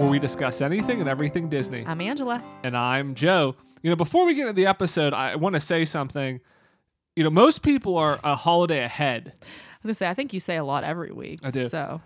where we discuss anything and everything Disney. I'm Angela. and I'm Joe. You know, before we get into the episode, I want to say something. You know, most people are a holiday ahead. I was gonna say, I think you say a lot every week. I do. So,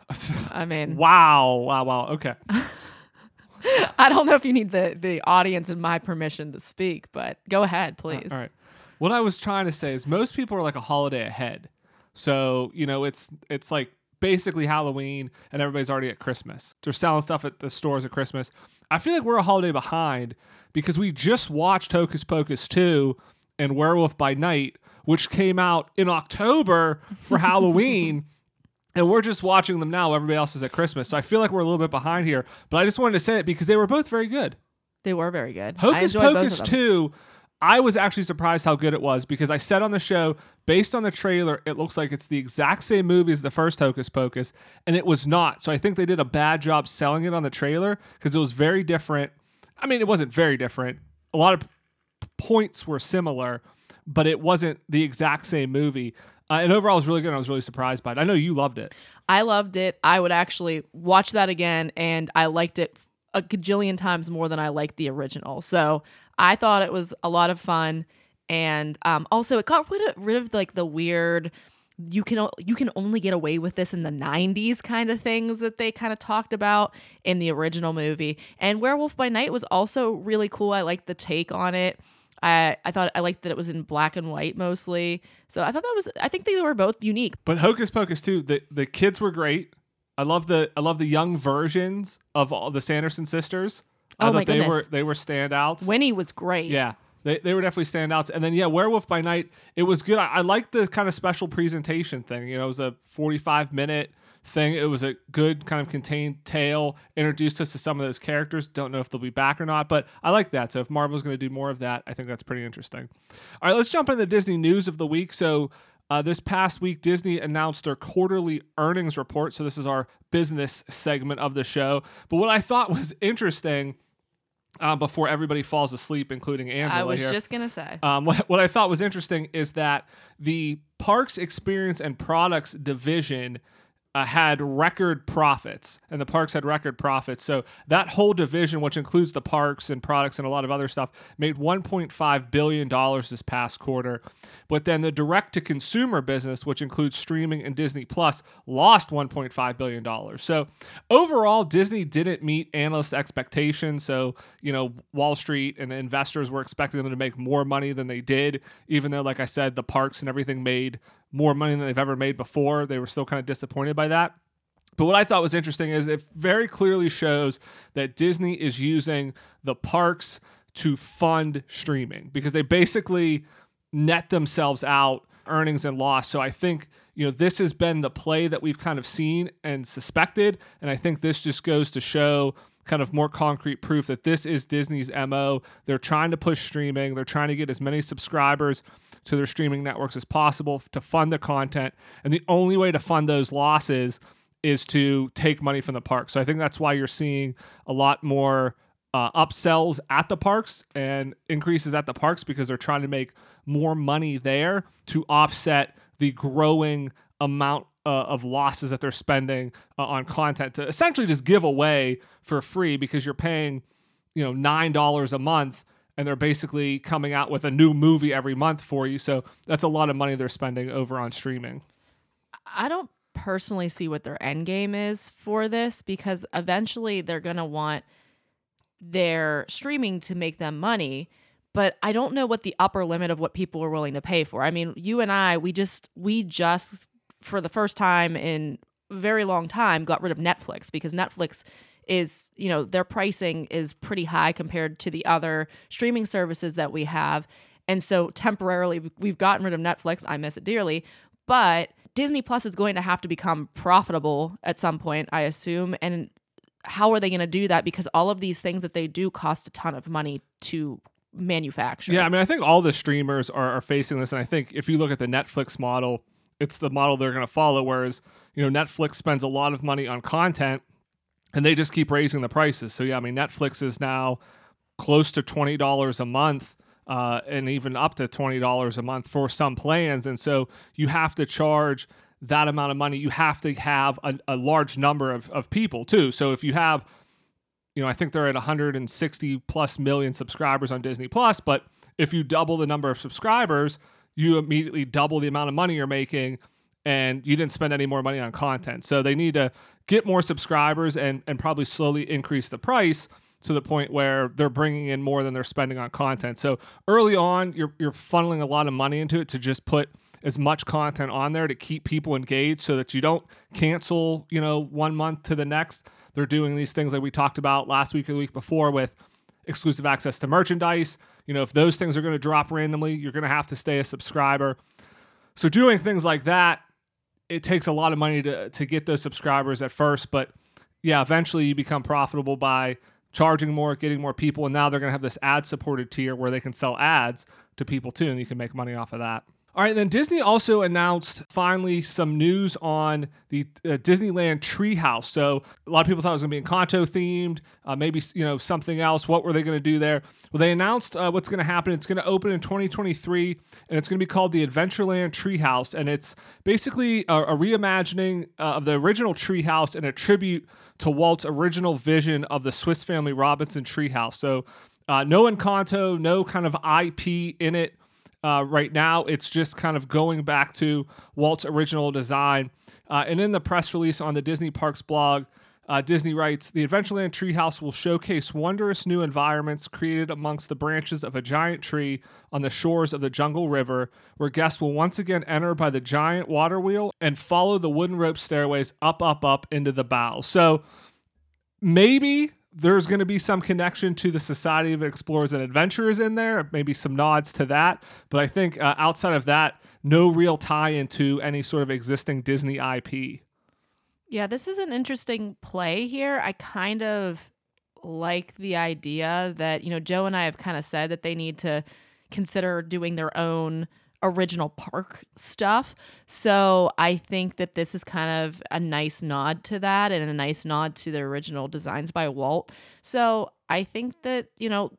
I mean, wow, wow, wow. Okay. I don't know if you need the the audience and my permission to speak, but go ahead, please. All right. What I was trying to say is most people are like a holiday ahead. So, you know, it's it's like basically Halloween and everybody's already at Christmas. They're selling stuff at the stores at Christmas. I feel like we're a holiday behind because we just watched Hocus Pocus 2 and Werewolf by Night, which came out in October for Halloween. And we're just watching them now. Everybody else is at Christmas. So I feel like we're a little bit behind here. But I just wanted to say it because they were both very good. They were very good. I Hocus both Pocus of them. 2, I was actually surprised how good it was because I said on the show, based on the trailer, it looks like it's the exact same movie as the first Hocus Pocus, and it was not. So I think they did a bad job selling it on the trailer because it was very different. I mean, it wasn't very different. A lot of points were similar, but it wasn't the exact same movie. Uh, and overall, it was really good. And I was really surprised by it. I know you loved it. I loved it. I would actually watch that again, and I liked it a gajillion times more than I liked the original. So I thought it was a lot of fun, and um, also it got rid of, rid of like the weird. You can you can only get away with this in the 90s kind of things that they kind of talked about in the original movie. And Werewolf by Night was also really cool. I liked the take on it. I I thought I liked that it was in black and white mostly. So I thought that was I think they were both unique. But Hocus Pocus 2, the, the kids were great. I love the I love the young versions of all the Sanderson sisters. I Oh thought my they were goodness. they were standouts. Winnie was great. yeah. They, they were definitely standouts. And then yeah, Werewolf by Night, it was good. I, I liked the kind of special presentation thing. You know, it was a 45 minute thing. It was a good kind of contained tale, introduced us to some of those characters. Don't know if they'll be back or not, but I like that. So if Marvel's going to do more of that, I think that's pretty interesting. All right, let's jump into the Disney news of the week. So uh, this past week, Disney announced their quarterly earnings report. So this is our business segment of the show. But what I thought was interesting. Uh, before everybody falls asleep, including Angela I was here. just gonna say. Um, what, what I thought was interesting is that the Parks Experience and Products division uh, had record profits, and the parks had record profits. So that whole division, which includes the parks and products and a lot of other stuff, made 1.5 billion dollars this past quarter. But then the direct-to-consumer business, which includes streaming and Disney Plus, lost 1.5 billion dollars. So overall, Disney didn't meet analyst expectations. So you know, Wall Street and investors were expecting them to make more money than they did, even though, like I said, the parks and everything made more money than they've ever made before. They were still kind of disappointed by that. But what I thought was interesting is it very clearly shows that Disney is using the parks to fund streaming because they basically net themselves out earnings and loss. So I think, you know, this has been the play that we've kind of seen and suspected. And I think this just goes to show kind of more concrete proof that this is Disney's MO. They're trying to push streaming, they're trying to get as many subscribers to their streaming networks as possible to fund the content. And the only way to fund those losses is to take money from the park. So I think that's why you're seeing a lot more uh, upsells at the parks and increases at the parks because they're trying to make more money there to offset the growing amount uh, of losses that they're spending uh, on content to essentially just give away for free because you're paying you know nine dollars a month and they're basically coming out with a new movie every month for you so that's a lot of money they're spending over on streaming I don't personally see what their end game is for this because eventually they're going to want their streaming to make them money but I don't know what the upper limit of what people are willing to pay for. I mean, you and I, we just we just for the first time in a very long time got rid of Netflix because Netflix is, you know, their pricing is pretty high compared to the other streaming services that we have. And so temporarily we've gotten rid of Netflix. I miss it dearly, but Disney Plus is going to have to become profitable at some point, I assume. And how are they going to do that? Because all of these things that they do cost a ton of money to manufacture. Yeah, I mean, I think all the streamers are, are facing this, and I think if you look at the Netflix model, it's the model they're going to follow. Whereas, you know, Netflix spends a lot of money on content, and they just keep raising the prices. So yeah, I mean, Netflix is now close to twenty dollars a month. Uh, and even up to twenty dollars a month for some plans, and so you have to charge that amount of money, you have to have a, a large number of, of people too. So if you have, you know, I think they're at 160 plus million subscribers on Disney Plus, but if you double the number of subscribers, you immediately double the amount of money you're making and you didn't spend any more money on content. So they need to get more subscribers and and probably slowly increase the price to the point where they're bringing in more than they're spending on content. So early on, you're you're funneling a lot of money into it to just put as much content on there to keep people engaged so that you don't cancel, you know, one month to the next. They're doing these things like we talked about last week or the week before with exclusive access to merchandise. You know, if those things are going to drop randomly, you're going to have to stay a subscriber. So doing things like that, it takes a lot of money to to get those subscribers at first, but yeah, eventually you become profitable by charging more, getting more people, and now they're going to have this ad supported tier where they can sell ads to people too, and you can make money off of that. All right, then Disney also announced finally some news on the uh, Disneyland Treehouse. So a lot of people thought it was going to be Encanto themed, uh, maybe you know something else. What were they going to do there? Well, they announced uh, what's going to happen. It's going to open in 2023, and it's going to be called the Adventureland Treehouse, and it's basically a, a reimagining uh, of the original Treehouse and a tribute to Walt's original vision of the Swiss Family Robinson Treehouse. So uh, no Encanto, no kind of IP in it. Uh, right now, it's just kind of going back to Walt's original design. Uh, and in the press release on the Disney Parks blog, uh, Disney writes The Adventureland Treehouse will showcase wondrous new environments created amongst the branches of a giant tree on the shores of the Jungle River, where guests will once again enter by the giant water wheel and follow the wooden rope stairways up, up, up into the bough. So maybe there's going to be some connection to the Society of Explorers and Adventurers in there, maybe some nods to that. But I think uh, outside of that, no real tie into any sort of existing Disney IP. Yeah, this is an interesting play here. I kind of like the idea that, you know, Joe and I have kind of said that they need to consider doing their own original park stuff. So I think that this is kind of a nice nod to that and a nice nod to the original designs by Walt. So I think that, you know,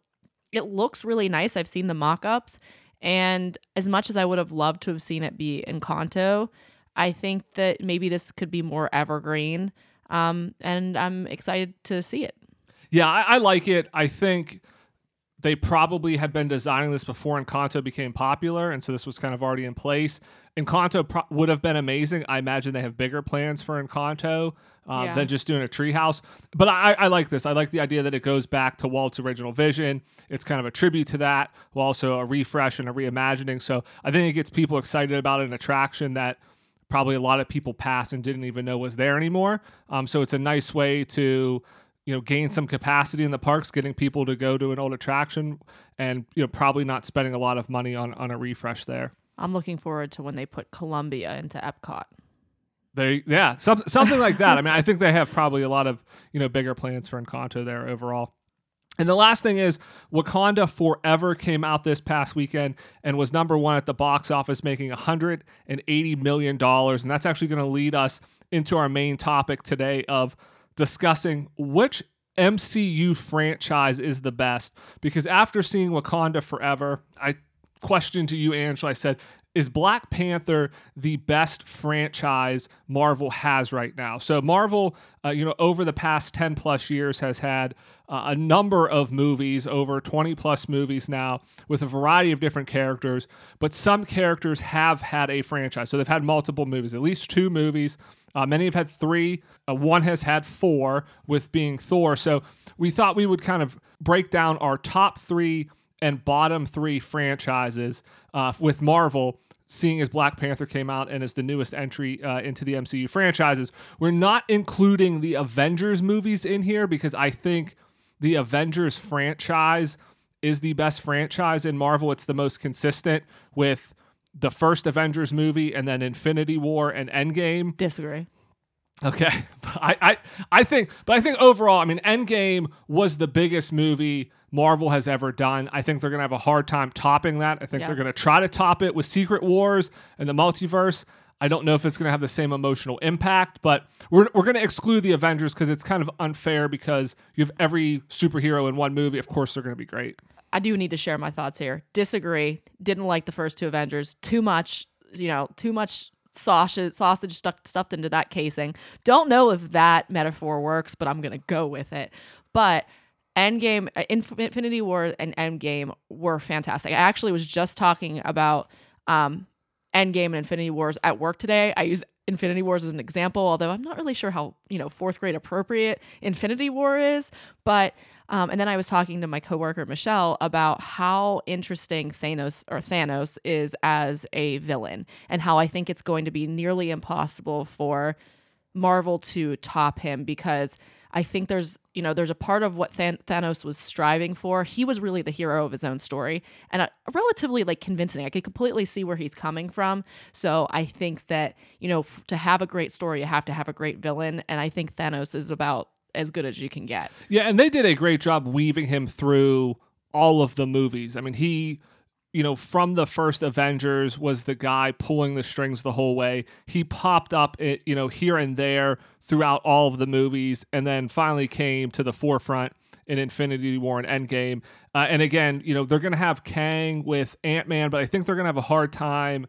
it looks really nice. I've seen the mock ups. And as much as I would have loved to have seen it be in Encanto, I think that maybe this could be more evergreen. Um, and I'm excited to see it. Yeah, I, I like it. I think they probably had been designing this before Encanto became popular, and so this was kind of already in place. Encanto pro- would have been amazing. I imagine they have bigger plans for Encanto uh, Yeah. than just doing a treehouse. But I, I like this. I like the idea that it goes back to Walt's original vision. It's kind of a tribute to that, while also a refresh and a reimagining. So I think it gets people excited about an attraction that probably a lot of people passed and didn't even know was there anymore. Um, so it's a nice way to you know gain some capacity in the parks, getting people to go to an old attraction, and you know probably not spending a lot of money on on a refresh there. I'm looking forward to when they put Colombia into Epcot. They yeah, some, something like that. I mean, I think they have probably a lot of you know bigger plans for Encanto there overall. And the last thing is Wakanda Forever came out this past weekend and was number one at the box office, making $180 million. And that's actually going to lead us into our main topic today of discussing which MCU franchise is the best. Because after seeing Wakanda Forever, I questioned to you, Angela, I said, is Black Panther the best franchise Marvel has right now? So Marvel, uh, you know, over the past 10 plus years has had uh, a number of movies, over 20 plus movies now, with a variety of different characters, but some characters have had a franchise. So they've had multiple movies, at least two movies. Uh, many have had three. Uh, one has had four, with being Thor. So we thought we would kind of break down our top three and bottom three franchises uh, with Marvel, seeing as Black Panther came out and is the newest entry uh, into the MCU franchises. We're not including the Avengers movies in here because I think the Avengers franchise is the best franchise in Marvel. It's the most consistent with the first Avengers movie and then Infinity War and Endgame. Disagree. Okay, I, I I think, but I think overall, I mean, Endgame was the biggest movie Marvel has ever done. I think they're gonna have a hard time topping that. I think they're gonna try to top it with Secret Wars and the multiverse. I don't know if it's gonna have the same emotional impact, but we're we're gonna exclude the Avengers because it's kind of unfair because you have every superhero in one movie. Of course, they're gonna be great. I do need to share my thoughts here. Disagree. Didn't like the first two Avengers. Too much, you know, too much sausage sausage stuck stuffed into that casing. Don't know if that metaphor works, but I'm gonna go with it. But Endgame, uh, Infinity War, and Endgame were fantastic. I actually was just talking about um, Endgame and Infinity Wars at work today. I use Infinity Wars as an example, although I'm not really sure how you know fourth grade appropriate Infinity War is. But um, and then I was talking to my coworker Michelle about how interesting Thanos or Thanos is as a villain, and how I think it's going to be nearly impossible for Marvel to top him because I think there's, you know, there's a part of what Than- Thanos was striving for. He was really the hero of his own story and a, a relatively like convincing. I could completely see where he's coming from. So I think that, you know, f- to have a great story, you have to have a great villain. And I think Thanos is about as good as you can get. Yeah, and they did a great job weaving him through all of the movies. I mean, he you know, from the first Avengers was the guy pulling the strings the whole way. He popped up, it, you know, here and there throughout all of the movies, and then finally came to the forefront in Infinity War and Endgame. Uh, and again, you know, they're going to have Kang with Ant Man, but I think they're going to have a hard time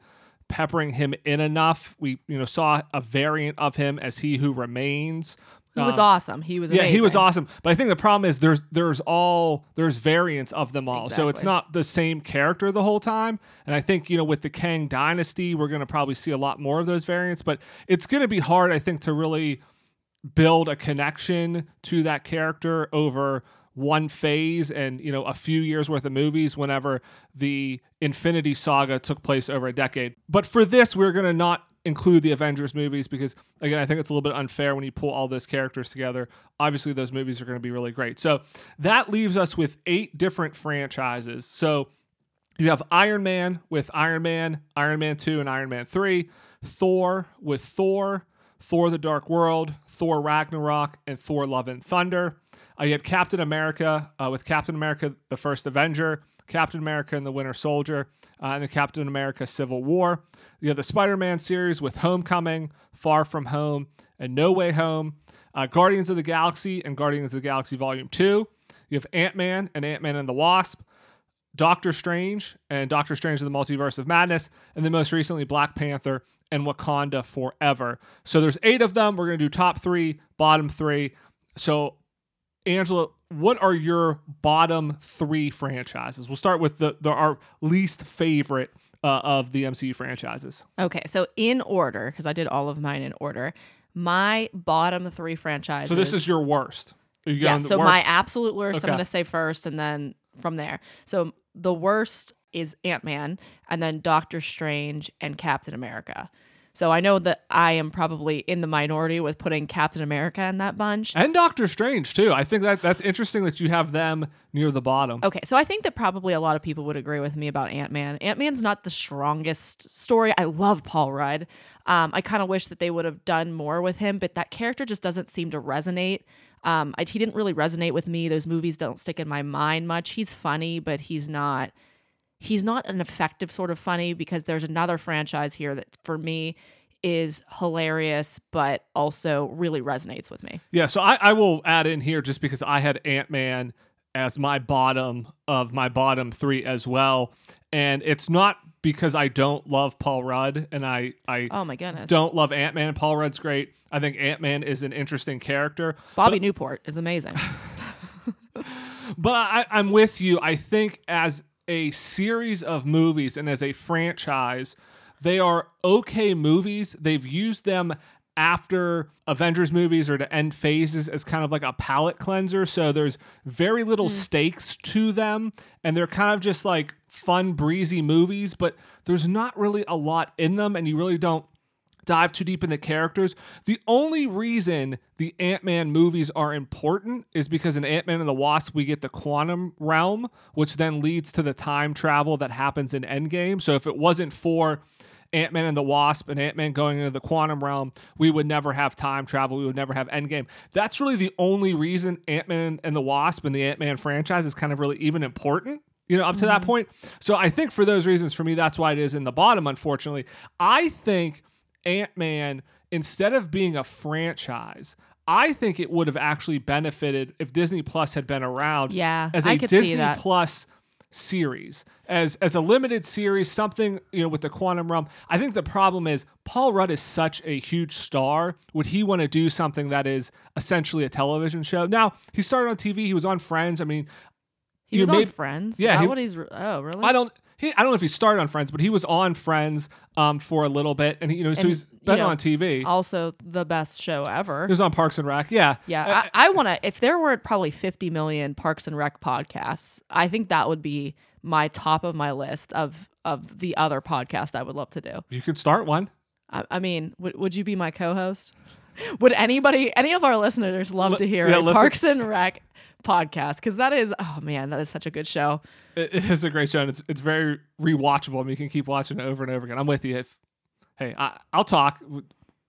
peppering him in enough. We, you know, saw a variant of him as He Who Remains. He was Uh, awesome. He was yeah, amazing. he was awesome. But I think the problem is there's there's all there's variants of them all. So it's not the same character the whole time. And I think, you know, with the Kang dynasty, we're gonna probably see a lot more of those variants. But it's gonna be hard, I think, to really build a connection to that character over one phase and you know a few years worth of movies whenever the infinity saga took place over a decade but for this we're going to not include the avengers movies because again i think it's a little bit unfair when you pull all those characters together. Obviously those movies are going to be really great. So that leaves us with eight different franchises. So you have Iron Man with Iron Man, Iron Man 2, and Iron Man 3, Thor with Thor, Thor the Dark World, Thor Ragnarok, and Thor Love and Thunder. Uh, you had Captain America uh, with Captain America the First Avenger, Captain America and the Winter Soldier, uh, and the Captain America Civil War. You have the Spider Man series with Homecoming, Far From Home, and No Way Home. Uh, Guardians of the Galaxy and Guardians of the Galaxy Volume 2. You have Ant Man and Ant Man and the Wasp. Doctor Strange and Doctor Strange in the Multiverse of Madness, and then most recently Black Panther and Wakanda Forever. So there's eight of them. We're gonna do top three, bottom three. So, Angela, what are your bottom three franchises? We'll start with the, the our least favorite uh, of the MCU franchises. Okay, so in order, because I did all of mine in order, my bottom three franchises. So this is your worst. Yeah. the So worst? my absolute worst, Okay. I'm going to say first, and then from there. So the worst is Ant Man, and then Doctor Strange and Captain America. So I know that I am probably in the minority with putting Captain America in that bunch. and Doctor Strange too. I think that that's interesting that you have them near the bottom. Okay, so I think that probably a lot of people would agree with me about Ant Man. Ant Man's not the strongest story. I love Paul Rudd. Um, I kind of wish that they would have done more with him, but that character just doesn't seem to resonate. Um, I, he didn't really resonate with me. Those movies don't stick in my mind much. He's funny, but he's not. He's not an effective sort of funny because there's another franchise here that for me is hilarious, but also really resonates with me. Yeah, so I, I will add in here just because I had Ant Man as my bottom of my bottom three as well. And it's not because I don't love Paul Rudd and I, I Oh my goodness. don't love Ant Man. Paul Rudd's great. I think Ant Man is an interesting character. Bobby Newport is amazing. But I, I'm with you. I think as a series of movies and as a franchise, they are okay movies. They've used them after Avengers movies or to end phases as kind of like a palate cleanser. So there's very little hmm. stakes to them. And they're kind of just like fun, breezy movies, but there's not really a lot in them. And you really don't dive too deep in the characters. The only reason the Ant Man movies are important is because in Ant Man and the Wasp, we get the quantum realm, which then leads to the time travel that happens in Endgame. So if it wasn't for Ant Man and the Wasp and Ant Man going into the quantum realm, we would never have time travel. We would never have Endgame. That's really the only reason Ant Man and the Wasp and the Ant Man franchise is kind of really even important you know, up to that mm-hmm. point. So I think for those reasons, for me, that's why it is in the bottom, unfortunately. I think Ant Man, instead of being a franchise, I think it would have actually benefited if Disney Plus had been around Yeah, as a I could see Disney. Plus series. As as a limited series something you know with the quantum realm. I think the problem is paul rudd is such a huge star. Would he want to do something that is essentially a television show? Now he started on tv he was on friends. I mean He you was on made- Friends. Yeah, Is that he- what he's? Oh, really? i don't he, I don't know if he started on Friends, but he was on Friends um, for a little bit, and he, you know, so And, he's you been know, on TV. Also, the best show ever. he was on Parks and Rec, yeah, Yeah, I, I want to. If there were probably 50 million Parks and Rec podcasts, I think that would be my top of my list of of the other podcast I would love to do. you could start one. I, I mean, would would you be my co-host? Would anybody, any of our listeners, love Li- to hear yeah, Parks and Rec podcast? Because that is, oh man, that is such a good show. It, it is a great show, and it's it's very rewatchable. I mean, you can keep watching it over and over again. I'm with you. If hey, I, I'll talk.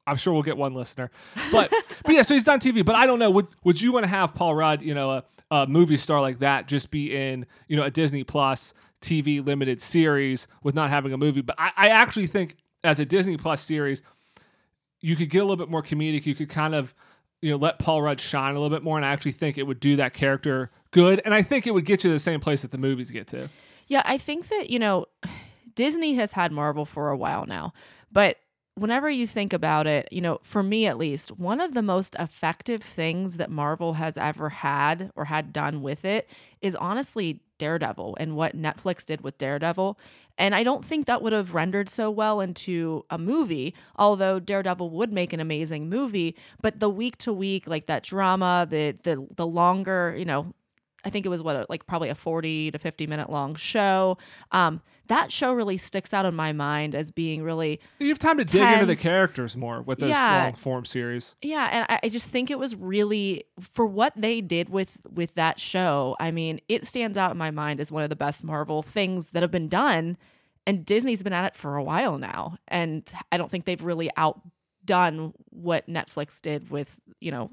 I'm sure we'll get one listener, but but yeah. So he's done TV, but I don't know. Would would you want to have Paul Rudd, you know, a, a movie star like that, just be in you know a Disney Plus TV limited series with not having a movie? But I, I actually think as a Disney Plus series, you could get a little bit more comedic. You could kind of, you know, let Paul Rudd shine a little bit more. And I actually think it would do that character good. And I think it would get you to the same place that the movies get to. Yeah, I think that, you know, Disney has had Marvel for a while now, but whenever you think about it, you know, for me at least, one of the most effective things that Marvel has ever had or had done with it is honestly Daredevil and what Netflix did with Daredevil. And I don't think that would have rendered so well into a movie, although Daredevil would make an amazing movie, but the week to week like that drama, the the the longer, you know, I think it was what like probably a 40 to 50 minute long show. Um, that show really sticks out in my mind as being really You have time to dig into the characters more with those Yeah. long form series. yeah, and I, I just think it was really for what they did with with that show. I mean, it stands out in my mind as one of the best Marvel things that have been done, and Disney's been at it for a while now, and I don't think they've really outdone what Netflix did with you know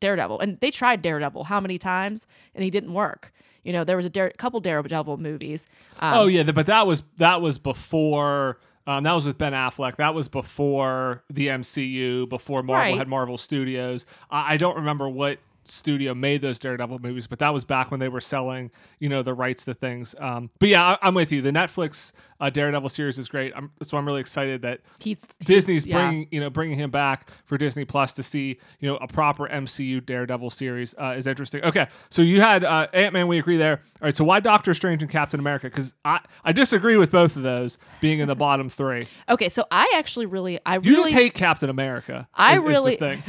Daredevil. And they tried Daredevil how many times, and he didn't work. You know, there was a Dare, couple Daredevil movies. Um, oh yeah, but that was that was before. Um, that was with Ben Affleck. That was before the MCU, before Marvel Right. had Marvel Studios. I, I don't remember what studio made those Daredevil movies, but that was back when they were selling, you know, the rights to things. Um, but yeah, I, I'm with you. The Netflix uh, Daredevil series is great. I'm, so I'm really excited that he's, he's- Disney's yeah. bringing you know bringing him back for Disney Plus to see you know a proper MCU Daredevil series uh, is interesting. Okay, so you had uh, Ant Man. We agree there. All right, so why Doctor Strange and Captain America? Because I I disagree with both of those being in the bottom three. Okay, so I actually really, I You really just hate Captain America. I is- is really, thing.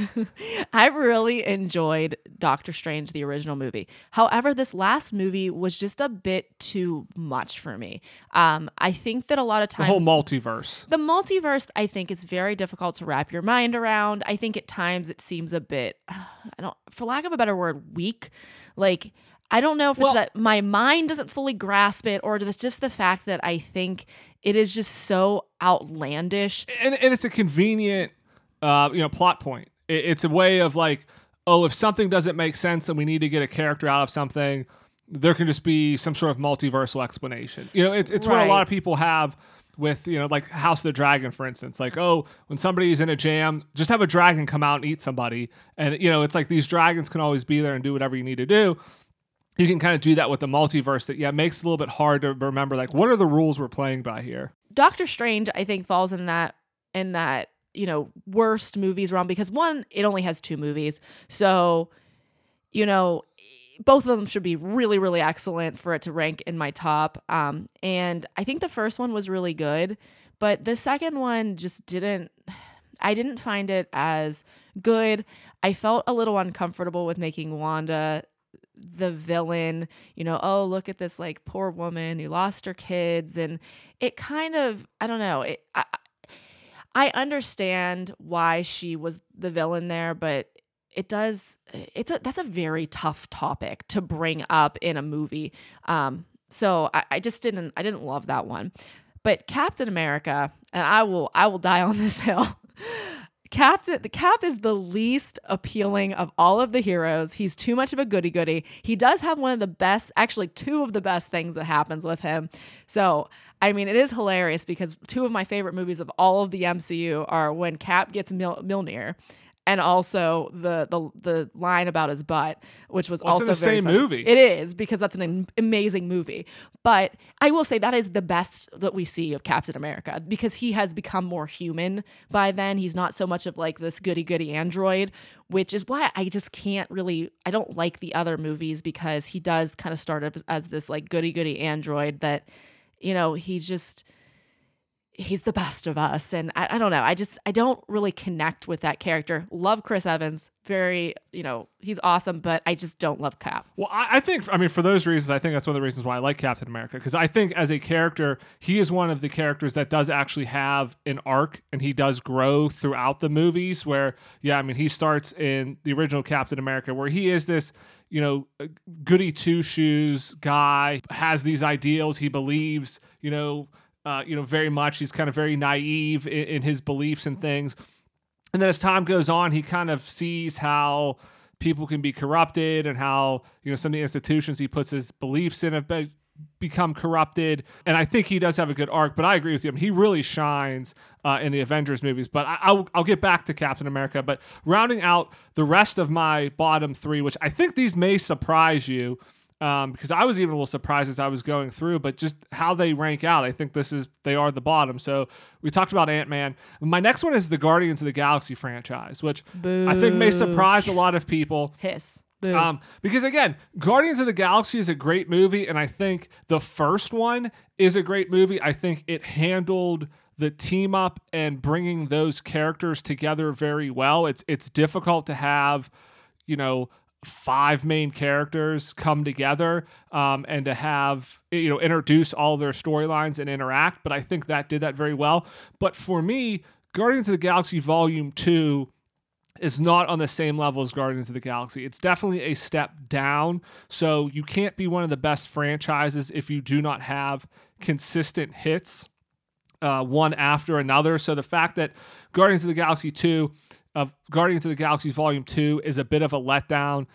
I really enjoyed Doctor Strange, the original movie. However, this last movie was just a bit too much for me. Um, I think that a lot of times. the whole multiverse. the multiverse, I think, is very difficult to wrap your mind around. I think at times it seems a bit, I don't, for lack of a better word, weak. Like, I don't know if Well- it's that my mind doesn't fully grasp it or it's just the fact that I think it is just so outlandish. and, and it's a convenient uh, you know plot point it, it's a way of like oh if something doesn't make sense and we need to get a character out of something there can just be some sort of multiversal explanation. You know it's, it's what a lot of people have with you know like house of the dragon for instance. Like oh when somebody's in a jam just have a dragon come out and eat somebody. And you know it's like these dragons can always be there and do whatever you need to do. You can kind of do that with the multiverse that yeah makes it a little bit hard to remember like what are the rules we're playing by here? Doctor Strange, I think, falls in that in that you know worst movies realm because one, it only has two movies, so you know both of them should be really really excellent for it to rank in my top. Um, and I think the first one was really good, but the second one just didn't. I didn't find it as good. I felt a little uncomfortable with making Wanda the villain, you know, oh, look at this like poor woman who lost her kids. And it kind of, I don't know, it, I, I understand why she was the villain there, but it does, it's a, that's a very tough topic to bring up in a movie. Um, so I, I just didn't, I didn't love that one. But Captain America, and I will, I will die on this hill. Captain the Cap is the least appealing of all of the heroes. He's too much of a goody goody. He does have one of the best, actually two of the best things that happens with him. So, I mean, it is hilarious because two of my favorite movies of all of the MCU are when Cap gets Mil- Mjolnir and also the the the line about his butt, which was Well, it's also the very same funny. movie. It is because that's an amazing movie. But I will say that is the best that we see of Captain America because he has become more human by then. He's not so much of like this goody goody android, which is why I just can't really I don't like the other movies because he does kind of start as, as this like goody goody android that you know, he just he's the best of us and I, I don't know i just i don't really connect with that character love chris evans very you know he's awesome but i just don't love cap Well, I, I think, I mean, for those reasons, I think that's one of the reasons why I like Captain America. Because I think as a character, he is one of the characters that does actually have an arc and he does grow throughout the movies. Where, yeah, I mean, he starts in the original Captain America, where he is this, you know, uh, goody two shoes guy, has these ideals, he believes, you know, uh, you know, very much. He's kind of very naive in, in his beliefs and things. And then as time goes on, he kind of sees how people can be corrupted and how you know some of the institutions he puts his beliefs in have be- become corrupted. And I think he does have a good arc. But I agree with you. I mean, he really shines uh, in the Avengers movies. But I- I'll, I'll get back to Captain America. But rounding out the rest of my bottom three, which I think these may surprise you. Um, because I was even a little surprised as I was going through, but just how they rank out, I think this is they are the bottom. So we talked about Ant Man. My next one is the Guardians of the Galaxy franchise, which I think may Boo. surprise a lot of people. hiss Boo. Um, because again, Guardians of the Galaxy is a great movie, and I think the first one is a great movie. I think it handled the team up and bringing those characters together very well. It's it's difficult to have, you know, five main characters come together um, and to have you know introduce all their storylines and interact. But I think that did that very well. But for me, Guardians of the Galaxy Volume Two is not on the same level as Guardians of the Galaxy. It's definitely a step down. So you can't be one of the best franchises if you do not have consistent hits uh, one after another. So the fact that Guardians of the Galaxy 2 of Guardians of the Galaxy Volume 2 is a bit of a letdown.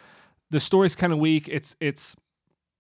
The story's kind of weak. It's it's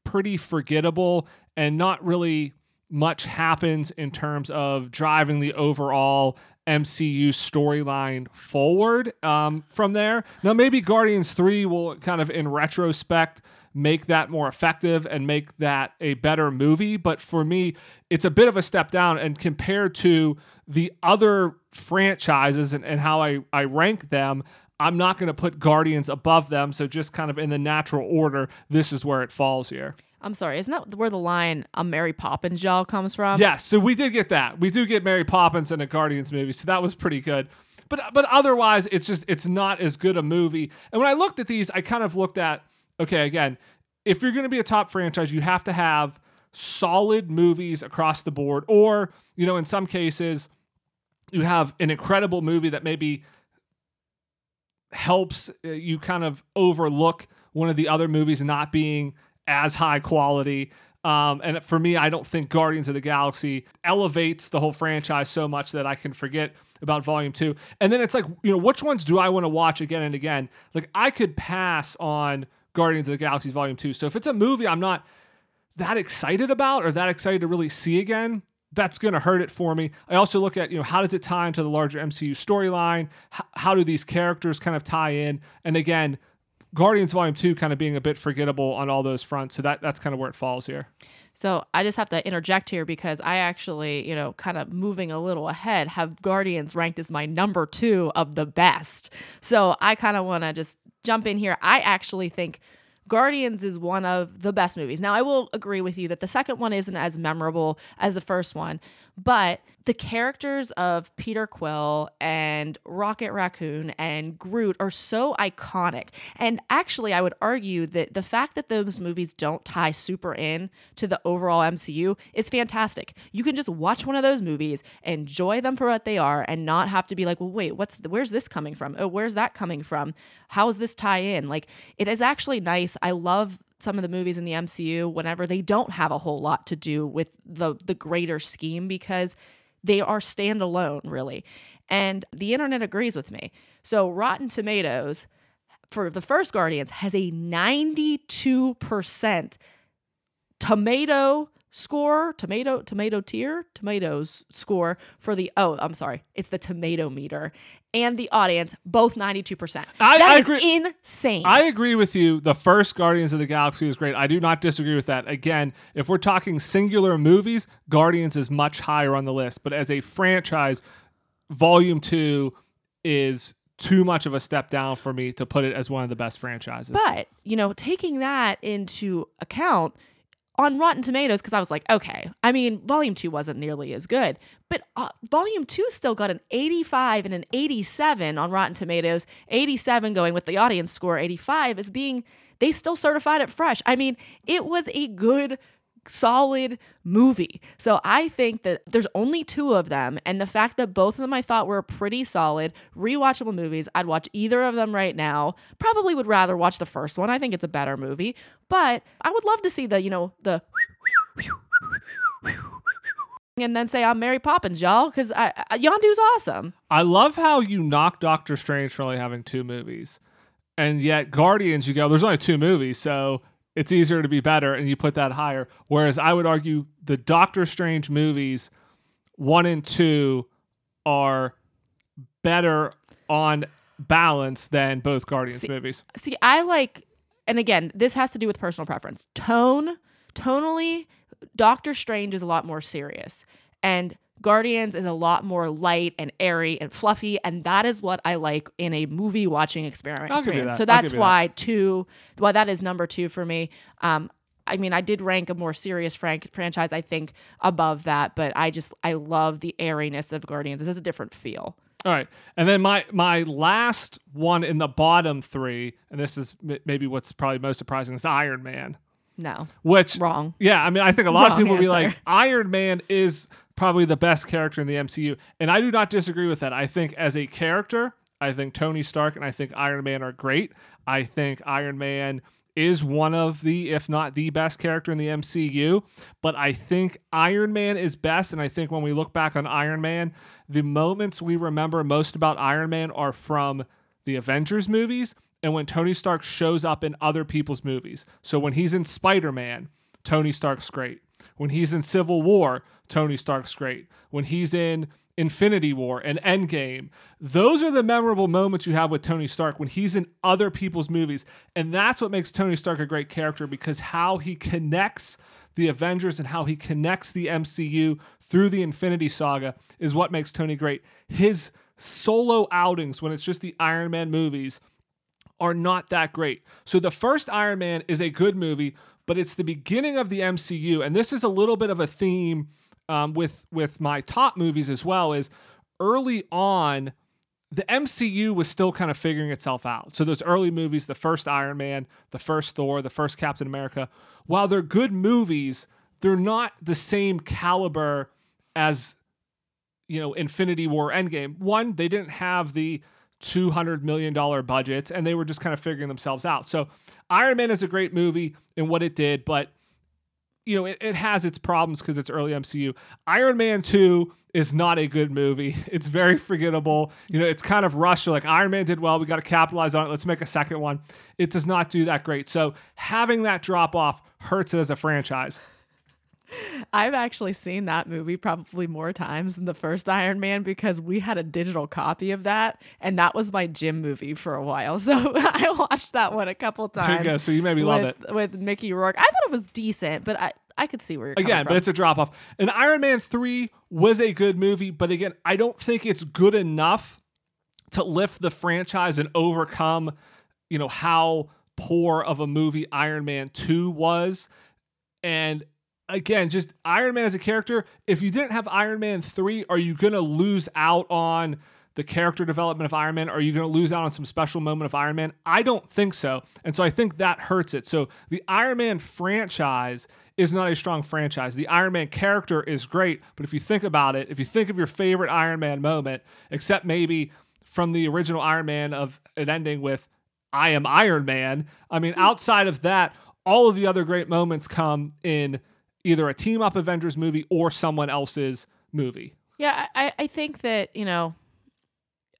pretty forgettable and not really much happens in terms of driving the overall MCU storyline forward um, from there. Now, maybe Guardians 3 will kind of, in retrospect, make that more effective and make that a better movie. But for me, it's a bit of a step down. And compared to the other franchises and, and how I, I rank them, I'm not going to put Guardians above them. So, just kind of in the natural order, this is where it falls here. i'm sorry isn't that where the line a mary poppins doll comes from Yes, so we did get that. We do get Mary Poppins in a Guardians movie, so that was pretty good. But but otherwise, it's just it's not as good a movie. And when I looked at these, I kind of looked at okay, again, if you're going to be a top franchise, you have to have solid movies across the board, or you know, in some cases, you have an incredible movie that maybe helps uh, you kind of overlook one of the other movies not being as high quality. Um, and for me, I don't think Guardians of the Galaxy elevates the whole franchise so much that I can forget about Volume 2. And then it's like, you know, which ones do I want to watch again and again? Like, I could pass on Guardians of the Galaxy Volume 2. So if it's a movie I'm not that excited about or that excited to really see again, that's going to hurt it for me. I also look at, you know, how does it tie into the larger MCU storyline? How, how do these characters kind of tie in? And again, Guardians Volume 2 kind of being a bit forgettable on all those fronts. So that that's kind of where it falls here. So I just have to interject here because I actually, you know, kind of moving a little ahead, have Guardians ranked as my number two of the best. So I kind of want to just jump in here. I actually think Guardians is one of the best movies. Now, I will agree with you that the second one isn't as memorable as the first one, but the characters of Peter Quill and Rocket Raccoon and Groot are so iconic. And actually, I would argue that the fact that those movies don't tie super in to the overall MCU is fantastic. You can just watch one of those movies, enjoy them for what they are, and not have to be like, well, wait, what's the, where's this coming from? Oh, where's that coming from? How is this tie in? Like, it is actually nice. I love some of the movies in the MCU whenever they don't have a whole lot to do with the the greater scheme because they are standalone really. And the internet agrees with me. So Rotten Tomatoes for the first Guardians has a 92% tomato score, tomato, tomato tier, tomatoes score for the oh, I'm sorry, it's the tomato meter and the audience, both 92%. I- That I is agree- insane. I agree with you. The first Guardians of the Galaxy is great. I do not disagree with that. Again, if we're talking singular movies, Guardians is much higher on the list. But as a franchise, Volume 2 is too much of a step down for me to put it as one of the best franchises. But, you know, taking that into account on Rotten Tomatoes, because I was like, okay, I mean, Volume 2 wasn't nearly as good, but uh, Volume 2 still got an 85 and an 87 on Rotten Tomatoes, 87 going with the audience score, 85 as being, they still certified it fresh. I mean, it was a good solid movie. So I think that there's only two of them, and the fact that both of them I thought were pretty solid, rewatchable movies. I'd watch either of them right now. Probably would rather watch the first one. I think it's a better movie, but I would love to see the, you know, the and then say I'm Mary Poppins, y'all, because Yondu's awesome. I love how you knock Doctor Strange for only having two movies. And yet Guardians, you go, there's only two movies, so it's easier to be better, and you put that higher. Whereas I would argue the Doctor Strange movies, one and two, are better on balance than both Guardians See- movies. See, I like, and again, this has to do with personal preference. Tone, tonally, Doctor Strange is a lot more serious, and Guardians is a lot more light and airy and fluffy, and that is what I like in a movie watching experience. I'll give you that. So that's you that. why two, why that is number two for me. Um, I mean, I did rank a more serious frank- franchise, I think, above that, but I just I love the airiness of Guardians. This is a different feel. All right, and then my my last one in the bottom three, and this is m- maybe what's probably most surprising is Iron Man, No, which wrong. Yeah, I mean, I think a lot of Wrong people will be like. Iron Man is probably the best character in the MCU. And I do not disagree with that. I think as a character, I think Tony Stark and I think Iron Man are great. I think Iron Man is one of the, if not the best character in the MCU. But I think Iron Man is best. And I think when we look back on Iron Man, the moments we remember most about Iron Man are from the Avengers movies and when Tony Stark shows up in other people's movies. So when he's in Spider Man, Tony Stark's great. When he's in Civil War, Tony Stark's great. When he's in Infinity War and Endgame, those are the memorable moments you have with Tony Stark when he's in other people's movies. And that's what makes Tony Stark a great character because how he connects the Avengers and how he connects the MCU through the Infinity Saga is what makes Tony great. His solo outings when it's just the Iron Man movies are not that great. So the first Iron Man is a good movie, but it's the beginning of the MCU, and this is a little bit of a theme um, with with my top movies as well. Is early on, the MCU was still kind of figuring itself out. So those early movies, the first Iron Man, the first Thor, the first Captain America, while they're good movies, they're not the same caliber as you know Infinity War Endgame. One, they didn't have the $200 million budgets and they were just kind of figuring themselves out. So Iron Man is a great movie in what it did, but you know, it, it has its problems because it's early MCU. Iron Man 2 is not a good movie. It's very forgettable. You know, it's kind of rushed. Like Iron Man did well. We got to capitalize on it. Let's make a second one. It does not do that great. So having that drop off hurts it as a franchise. I've actually seen that movie probably more times than the first Iron Man because we had a digital copy of that, and that was my gym movie for a while. So I watched that one a couple times. There you go. So you maybe love it. with, Mickey Rourke. I thought it was decent, but I I could see where you're again, but it's a drop off. And Iron Man 3 was a good movie, but again, I don't think it's good enough to lift the franchise and overcome, you know, how poor of a movie Iron Man 2 was. And again, just Iron Man as a character, if you didn't have Iron Man 3, are you going to lose out on the character development of Iron Man? Are you going to lose out on some special moment of Iron Man? I don't think so. And so I think that hurts it. So the Iron Man franchise is not a strong franchise. The Iron Man character is great, but if you think about it, if you think of your favorite Iron Man moment, except maybe from the original Iron Man of it ending with I am Iron Man, I mean, mm. outside of that, all of the other great moments come in either a team up Avengers movie or someone else's movie. Yeah, I, I think that, you know,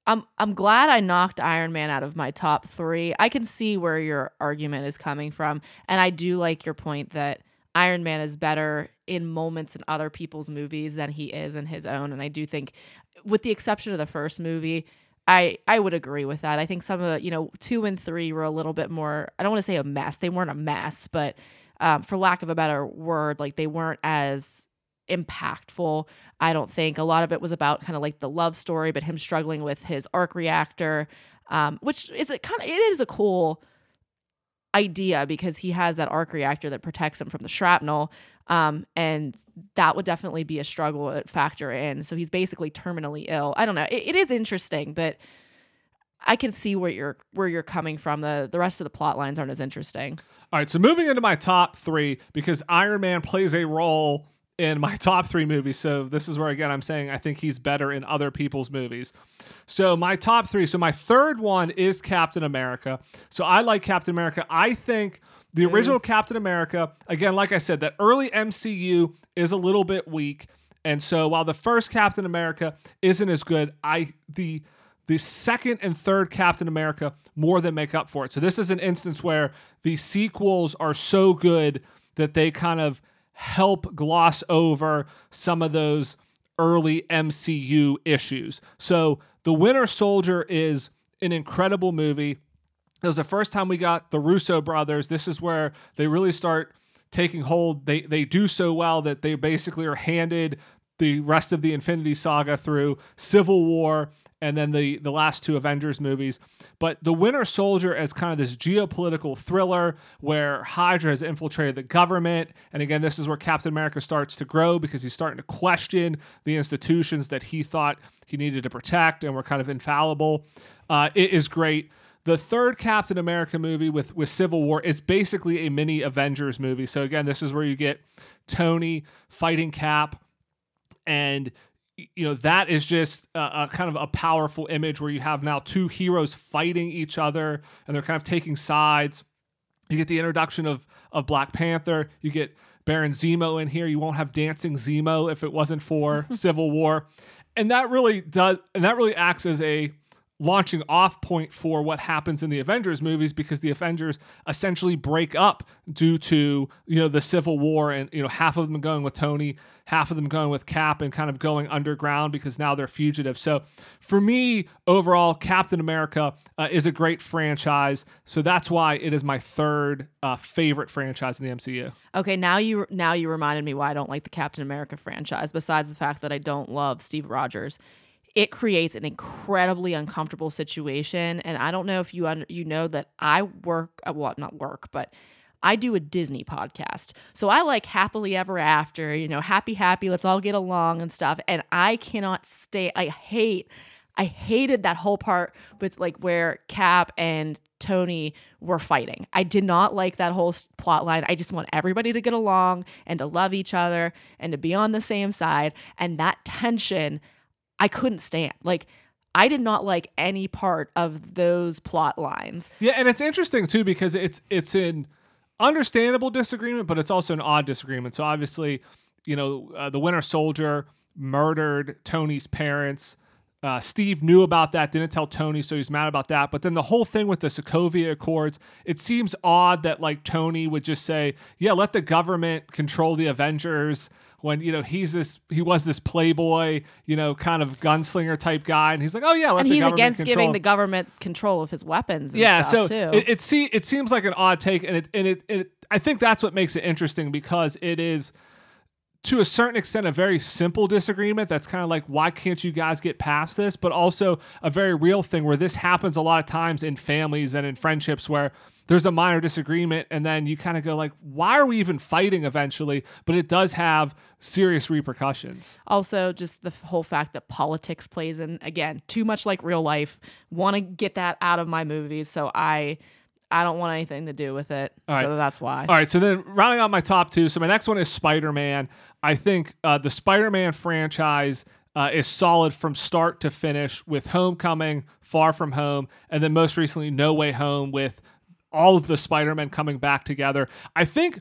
I'm I'm glad I knocked Iron Man out of my top three. I can see where your argument is coming from. And I do like your point that Iron Man is better in moments in other people's movies than he is in his own. And I do think, with the exception of the first movie, I I would agree with that. I think some of the you know two and three were a little bit more. I don't want to say a mess. They weren't a mess, but um, for lack of a better word, like they weren't as impactful. I don't think a lot of it was about kind of like the love story, but him struggling with his arc reactor, um, which is a kind of it is a cool idea because he has that arc reactor that protects him from the shrapnel. Um, and that would definitely be a struggle factor in. So he's basically terminally ill. I don't know. it, it is interesting, but I can see where you're where you're coming from. The the rest of the plot lines aren't as interesting. All right, so moving into my top three because Iron Man plays a role in my top three movies. So this is where again I'm saying I think he's better in other people's movies. So my top three. So my third one is Captain America. So I like Captain America. I think the original mm. Captain America, again, like I said, that early MCU is a little bit weak. And so while the first Captain America isn't as good, I the the second and third Captain America more than make up for it. So this is an instance where the sequels are so good that they kind of help gloss over some of those early MCU issues. So, The Winter Soldier is an incredible movie. It was the first time we got the Russo brothers. This is where they really start taking hold. They they do so well that they basically are handed the rest of the Infinity Saga through Civil War and then the the last two Avengers movies. But The Winter Soldier as kind of this geopolitical thriller where Hydra has infiltrated the government, and again, this is where Captain America starts to grow because he's starting to question the institutions that he thought he needed to protect and were kind of infallible. Uh, it is great. The third Captain America movie with with Civil War is basically a mini Avengers movie. So again, this is where you get Tony fighting Cap and you know that is just a, a, kind of a powerful image where you have now two heroes fighting each other and they're kind of taking sides. You get the introduction of of black panther. You get baron zemo in here. You won't have dancing zemo if it wasn't for civil war. And that really does and that really acts as a launching off point for what happens in the Avengers movies because the Avengers essentially break up due to you know the Civil War and you know half of them going with Tony, half of them going with Cap and kind of going underground because now they're fugitives. So for me overall, Captain America uh, is a great franchise. So that's why it is my third uh, favorite franchise in the MCU. Okay, now you now you reminded me why I don't like the Captain America franchise. Besides the fact that I don't love Steve Rogers it creates an incredibly uncomfortable situation. And I don't know if you under, you know that I work, uh, well, not work, but I do a Disney podcast. So I like happily ever after, you know, happy, happy, let's all get along and stuff. And I cannot stay, I hate, I hated that whole part with like where Cap and Tony were fighting. I did not like that whole plot line. I just want everybody to get along and to love each other and to be on the same side. And that tension I couldn't stand. Like I did not like any part of those plot lines. Yeah, and it's interesting too because it's it's an understandable disagreement, but it's also an odd disagreement. So obviously, you know, uh, the Winter Soldier murdered Tony's parents. Uh, Steve knew about that, didn't tell Tony, so he's mad about that. But then the whole thing with the Sokovia Accords, it seems odd that like Tony would just say, "Yeah, let the government control the Avengers." When you know he's this he was this playboy you know kind of gunslinger type guy and he's like oh yeah and he's against control. giving the government control of his weapons yeah so too. it, it see it seems like an odd take and it and it, it I think that's what makes it interesting because it is to a certain extent a very simple disagreement that's kind of like why can't you guys get past this but also a very real thing where this happens a lot of times in families and in friendships where there's a minor disagreement and then you kind of go like why are we even fighting eventually but it does have serious repercussions also just the whole fact that politics plays in again too much like real life want to get that out of my movies so i I don't want anything to do with it. All so right. that's why. All right. So then rounding out my top two. So my next one is Spider Man. I think uh, the Spider Man franchise uh, is solid from start to finish with Homecoming, Far From Home, and then most recently No Way Home with all of the Spider-Men coming back together. I think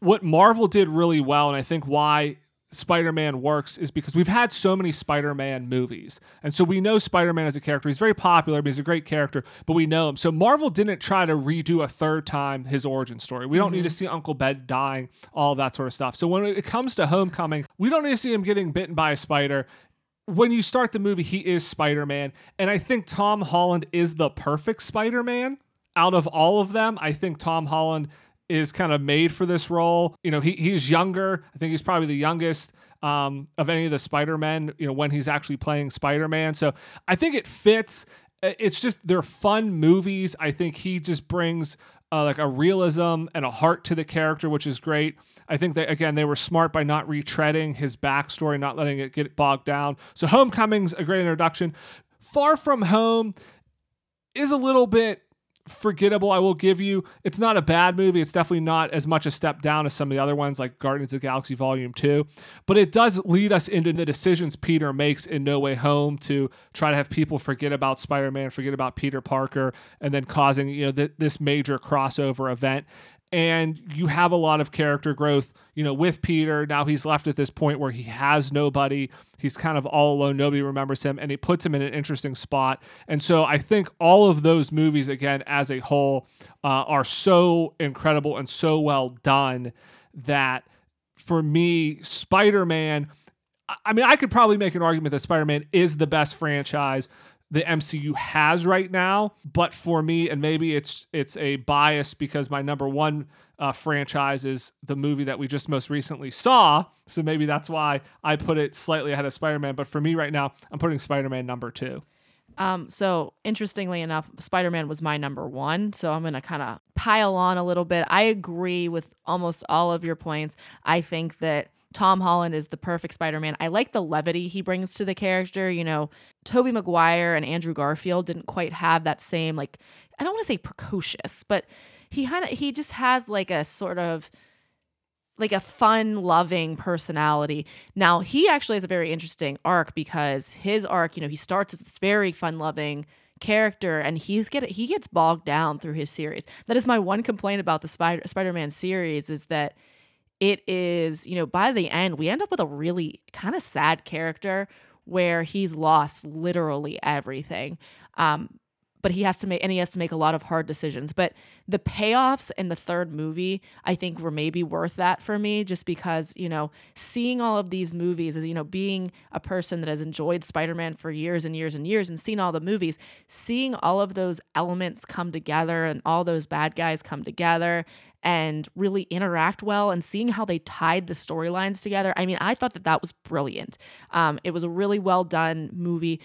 what Marvel did really well, and I think why Spider-Man works is because we've had so many Spider-Man movies. And so we know Spider-Man as a character. He's very popular, but he's a great character, but we know him. So Marvel didn't try to redo a third time his origin story. We don't need mm-hmm. to see Uncle Ben dying, all that sort of stuff. So when it comes to Homecoming, we don't need to see him getting bitten by a spider. When you start the movie, he is Spider-Man, and I think Tom Holland is the perfect Spider-Man out of all of them. I think Tom Holland is kind of made for this role. You know, he he's younger. I think he's probably the youngest um, of any of the Spider Men. You know, when he's actually playing Spider Man, so I think it fits. It's just they're fun movies. I think he just brings uh, like a realism and a heart to the character, which is great. I think that again they were smart by not retreading his backstory, not letting it get bogged down. So Homecoming's a great introduction. Far From Home is a little bit forgettable. I will give you. It's not a bad movie. It's definitely not as much a step down as some of the other ones, like Guardians of the Galaxy Volume Two. But it does lead us into the decisions Peter makes in No Way Home to try to have people forget about Spider-Man, forget about Peter Parker, and then causing you know th- this major crossover event and you have a lot of character growth, you know, with Peter. Now he's left at this point where he has nobody. He's kind of all alone. Nobody remembers him, and it puts him in an interesting spot. And so I think all of those movies, again, as a whole, uh, are so incredible and so well done that for me, Spider Man. I mean, I could probably make an argument that Spider Man is the best franchise the MCU has right now. But for me, and maybe it's it's a bias because my number one uh, franchise is the movie that we just most recently saw. So maybe that's why I put it slightly ahead of Spider Man. But for me right now, I'm putting Spider Man number two. Um, so interestingly enough, Spider Man was my number one. So I'm gonna kind of pile on a little bit. I agree with almost all of your points. I think that Tom Holland is the perfect Spider-Man. I like the levity he brings to the character. You know, Tobey Maguire and Andrew Garfield didn't quite have that same like I don't want to say precocious, but he of he just has like a sort of like a fun loving personality. Now, he actually has a very interesting arc because his arc, you know, he starts as this very fun loving character and he's get he gets bogged down through his series. That is my one complaint about the Spider Spider-Man series is that it is, you know, by the end, we end up with a really kind of sad character where he's lost literally everything. Um, but he has to make and he has to make a lot of hard decisions. But the payoffs in the third movie, I think, were maybe worth that for me, just because you know seeing all of these movies is you know being a person that has enjoyed Spider-Man for years and years and years and seen all the movies, seeing all of those elements come together and all those bad guys come together and really interact well and seeing how they tied the storylines together. I mean, I thought that that was brilliant. Um, it was a really well done movie.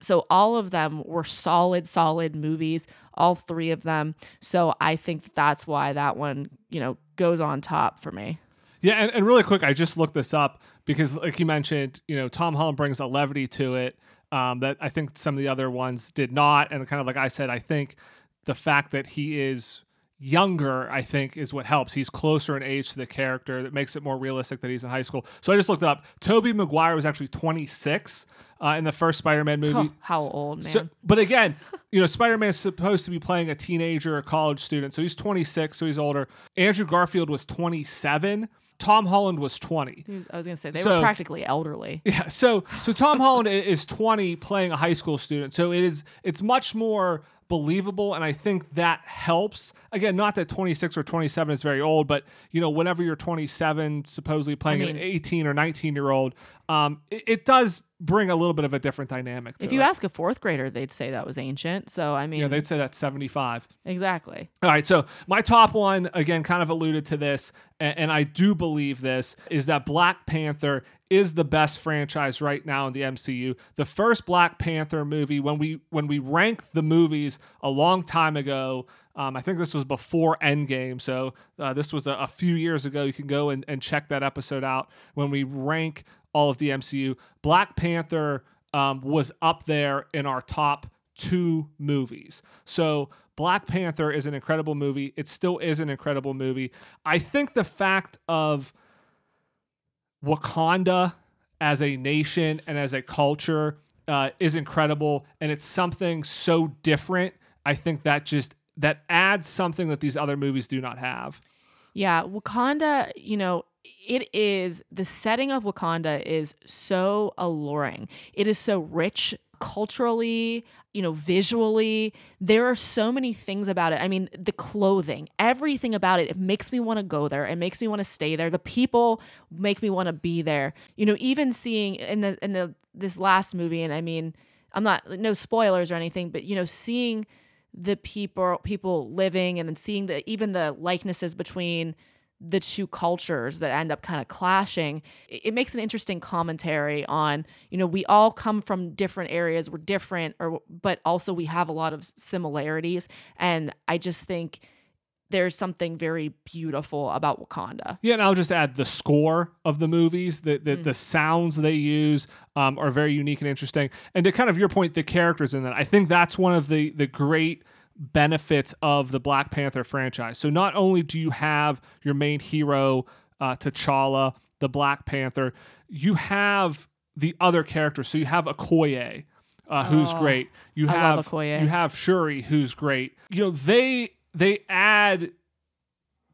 So all of them were solid, solid movies, all three of them. So I think that's why that one, you know, goes on top for me. Yeah, and, and really quick, I just looked this up because, like you mentioned, you know, Tom Holland brings a levity to it um, that I think some of the other ones did not. And kind of like I said, I think the fact that he is younger, I think, is what helps. He's closer in age to the character that makes it more realistic that he's in high school. So I just looked it up. Tobey Maguire was actually 26 uh, in the first Spider-Man movie. Oh, how old, man. So, but again, you know, Spider-Man is supposed to be playing a teenager, a college student. So he's 26, so he's older. Andrew Garfield was 27. Tom Holland was 20. I was going to say they so, were practically elderly. Yeah. So so Tom Holland is 20 playing a high school student. So it is it's much more believable and i think that helps. Again not that 26 or 27 is very old but you know whenever you're 27 supposedly playing I mean, an 18 or 19 year old um, it, it, does bring a little bit of a different dynamic if you it. ask a fourth grader they'd say that was ancient so i mean yeah they'd say that's 75 exactly. All right so my top one again kind of alluded to this and, and i do believe this is that black panther is the best franchise right now in the MCU. The first Black Panther movie, when we when we ranked the movies a long time ago, um, I think this was before Endgame, so uh, this was a, a, few years ago. You can go and, and check that episode out when we rank all of the MCU. Black Panther um, was up there in our top two movies. So Black Panther is an incredible movie. It still is an incredible movie. I think the fact of Wakanda as a nation and as a culture uh, is incredible, and it's something so different. I think that just that adds something that these other movies do not have. Yeah, Wakanda, you know, it is the setting of Wakanda is so alluring. It is so rich culturally, you know, visually. There are so many things about it. I mean, the clothing, everything about it, it makes me want to go there. It makes me want to stay there. The people make me want to be there. You know, even seeing in the in the this last movie, and I mean, I'm not no spoilers or anything, but you know, seeing the people people living and then seeing the even the likenesses between the two cultures that end up kind of clashing it, makes an interesting commentary on you know we all come from different areas we're different or but also we have a lot of similarities and i just think there's something very beautiful about Wakanda. Yeah, and I'll just add the score of the movies, the the, mm. the sounds they use um, are very unique and interesting. And to kind of your point, the characters in that, I think that's one of the the great benefits of the Black Panther franchise. So not only do you have your main hero uh, T'Challa, the Black Panther, you have the other characters. So you have Okoye, uh, who's oh, great. You I have you have Shuri, who's great. You know they they add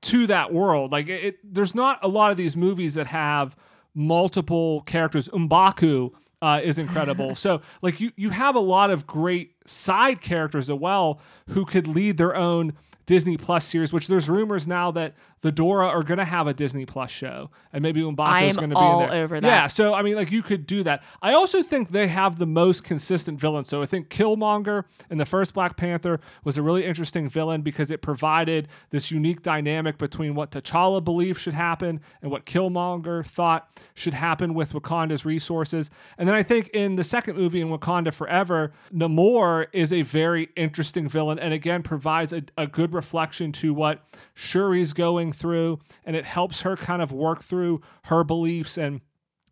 to that world. Like it, it, there's not a lot of these movies that have multiple characters. Mbaku uh, is incredible. so like you you have a lot of great side characters as well who could lead their own Disney Plus series, which there's rumors now that the Dora are going to have a Disney Plus show, and maybe Mbaku is going to be in there. over that. Yeah, so I mean, like you could do that. I also think they have the most consistent villain. So I think Killmonger in the first Black Panther was a really interesting villain because it provided this unique dynamic between what T'Challa believed should happen and what Killmonger thought should happen with Wakanda's resources. And then I think in the second movie in Wakanda Forever, Namor is a very interesting villain, and again provides a, a good reflection to what Shuri's going through and it helps her kind of work through her beliefs and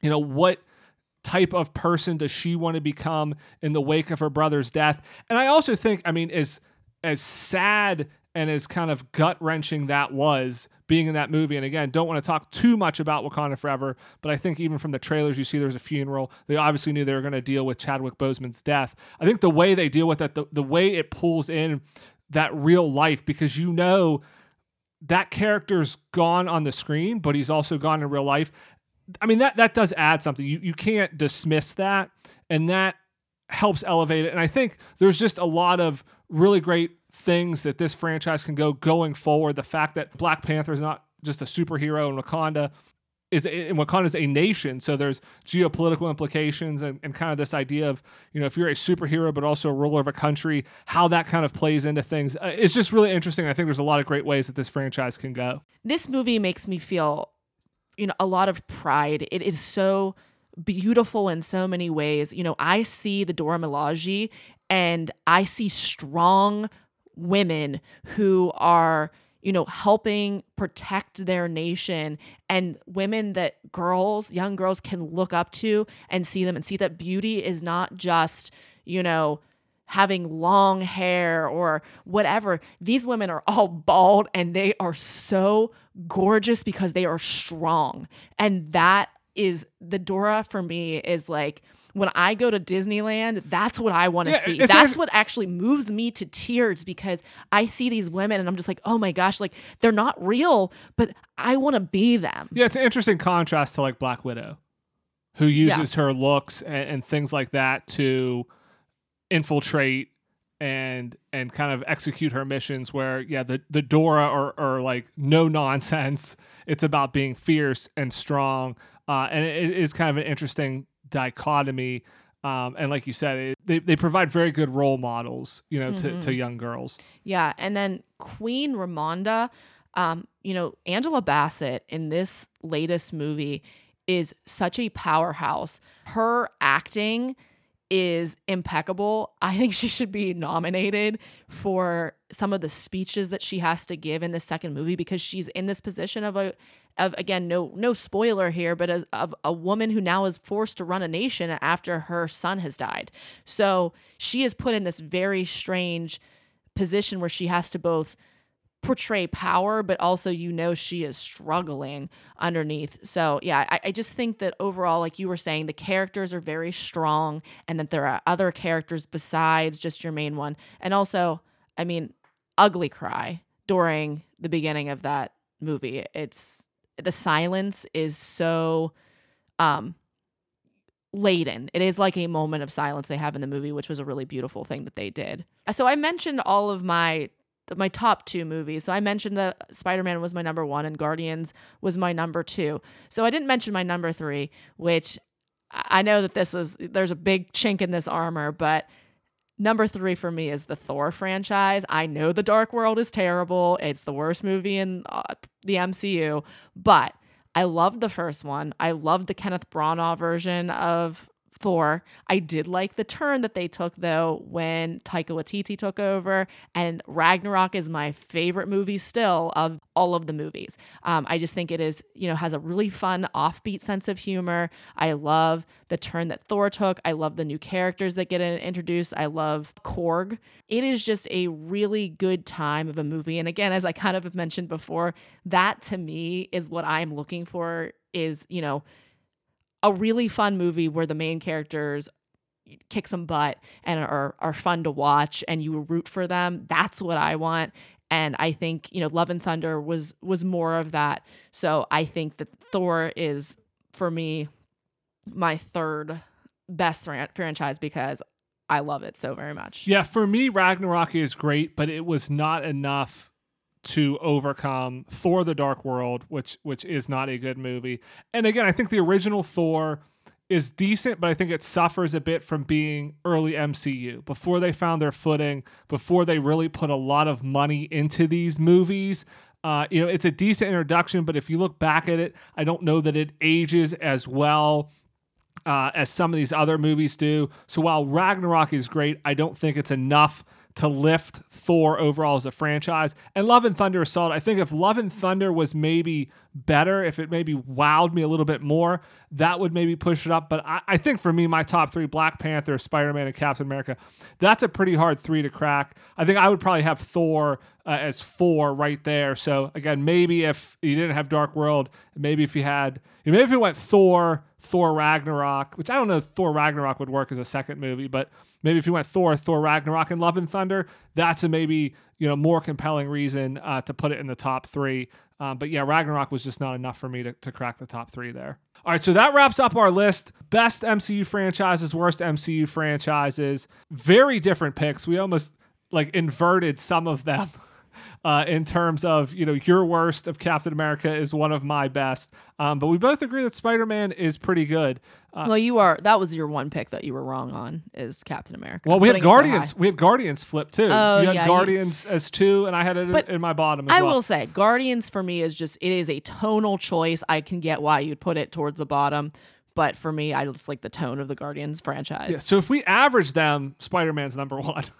you know what type of person does she want to become in the wake of her brother's death and i also think i mean as as sad and as kind of gut wrenching that was being in that movie. And again, don't want to talk too much about Wakanda Forever, but I think even from the trailers, you see there's a funeral. They obviously knew they were going to deal with Chadwick Boseman's death. I think the way they deal with that, the, the way it pulls in that real life, because you know that character's gone on the screen, but he's also gone in real life. I mean that that does add something. You you can't dismiss that, and that helps elevate it. And I think there's just a lot of really great things that this franchise can go going forward. The fact that Black Panther is not just a superhero in Wakanda is Wakanda is a nation, so there's geopolitical implications and, and kind of this idea of you know if you're a superhero but also a ruler of a country, how that kind of plays into things. Uh, it's just really interesting. I think there's a lot of great ways that this franchise can go. This movie makes me feel, you know, a lot of pride. It is so beautiful in so many ways. You know, I see the Dora Milaje and I see strong women who are you know, helping protect their nation and women that girls, young girls can look up to and see them and see that beauty is not just, you know, having long hair or whatever. These women are all bald and they are so gorgeous because they are strong. And that is the Dora for me is like, when I go to Disneyland, that's what I want to yeah, see. That's what actually moves me to tears because I see these women and I'm just like, oh my gosh, like they're not real, but I want to be them. Yeah, it's an interesting contrast to like Black Widow, who uses yeah. her looks and, and things like that to infiltrate and and kind of execute her missions where yeah the the Dora are, are like no nonsense it's about being fierce and strong uh, and it is kind of an interesting dichotomy. Um, and like you said, it, they, they provide very good role models, you know, mm-hmm. to, to young girls. Yeah. And then Queen Ramonda, um, you know, Angela Bassett in this latest movie is such a powerhouse. Her acting is impeccable. I think she should be nominated for some of the speeches that she has to give in the second movie because she's in this position of a of again no no spoiler here but as of a woman who now is forced to run a nation after her son has died. So she is put in this very strange position where she has to both portray power, but also you know she is struggling underneath. So yeah, I, I, just think that overall, like you were saying, the characters are very strong and that there are other characters besides just your main one. And also, I mean, ugly cry during the beginning of that movie. It's the silence is so um laden. It is like a moment of silence they have in the movie, which was a really beautiful thing that they did. So I mentioned all of my my top two movies. So I mentioned that Spider Man was my number one and Guardians was my number two. So I didn't mention my number three, which I know that this is there's a big chink in this armor, but number three for me is the Thor franchise. I know the Dark World is terrible. It's the worst movie in uh, the MCU, but I loved the first one. I loved the Kenneth Branagh version of Thor. I did like the turn that they took though when Taika Waititi took over, and Ragnarok is my favorite movie still of all of the movies. Um, I just think it is, you know, has a really fun offbeat sense of humor. I love the turn that Thor took. I love the new characters that get introduced. I love Korg. It is just a really good time of a movie. And again, as I kind of have mentioned before, that to me is what I'm looking for. Is you know a really fun movie where the main characters kick some butt and are are fun to watch and you root for them. That's what I want. And I think, you know, Love and Thunder was was more of that. So I think that Thor is for me my third best franchise because I love it so very much. Yeah, for me Ragnarok is great, but it was not enough to overcome Thor the Dark World, which which is not a good movie. And again, I think the original Thor is decent, but I think it suffers a bit from being early MCU. Before they found their footing, before they really put a lot of money into these movies, uh, you know, it's a decent introduction, but if you look back at it, I don't know that it ages as well uh, as some of these other movies do. So while Ragnarok is great, I don't think it's enough to lift Thor overall as a franchise. And Love and Thunder solid. I think if Love and Thunder was maybe better, if it maybe wowed me a little bit more, that would maybe push it up. But I, I think for me, my top three Black Panther, Spider Man, and Captain America, that's a pretty hard three to crack. I think I would probably have Thor uh, as four right there. So again, maybe if you didn't have Dark World, maybe if you had, maybe if you went Thor, Thor Ragnarok, which I don't know if Thor Ragnarok would work as a second movie, but maybe if you went Thor, Thor Ragnarok, and Love and Thunder, that's a maybe you know more compelling reason uh, to put it in the top three. Um, but yeah, Ragnarok was just not enough for me to, to crack the top three there. All right, so that wraps up our list. Best MCU franchises, worst MCU franchises. Very different picks. We almost like inverted some of them. uh, in terms of you know your worst of Captain America is one of my best. Um, but we both agree that Spider Man is pretty good. Uh, well, you are that was your one pick that you were wrong on is Captain America. Well, we had Guardians. So we had Guardians flip too. Oh, you had yeah, Guardians you, as two, and I had it in, in my bottom. I well. will say Guardians for me is just it is a tonal choice. I can get why you'd put it towards the bottom but for me, I just like the tone of the Guardians franchise. Yeah, so if we average them, Spider Man's number one.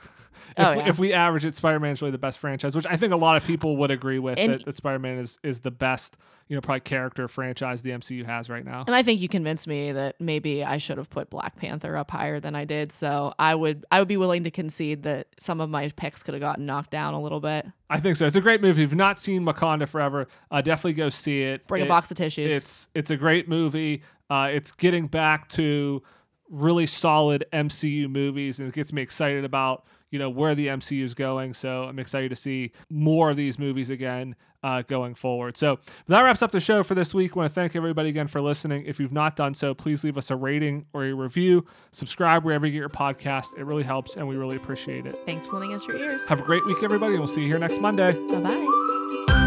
if, oh, yeah. if we average it, Spider Man is really the best franchise, which I think a lot of people would agree with and, that, that Spider Man is is the best, you know, probably character franchise the MCU has right now. And I think you convinced me that maybe I should have put Black Panther up higher than I did. So I would I would be willing to concede that some of my picks could have gotten knocked down a little bit. I think so. It's a great movie. If you've not seen Wakanda Forever, uh, definitely go see it. Bring it, a box of tissues. It's it's a great movie. Uh, it's getting back to really solid MCU movies, and it gets me excited about you know where the MCU is going. So I'm excited to see more of these movies again uh, going forward. So that wraps up the show for this week. I want to thank everybody again for listening. If you've not done so, please leave us a rating or a review. Subscribe wherever you get your podcast. It really helps, and we really appreciate it. Thanks for lending us your ears. Have a great week, everybody, and we'll see you here next Monday. Bye bye.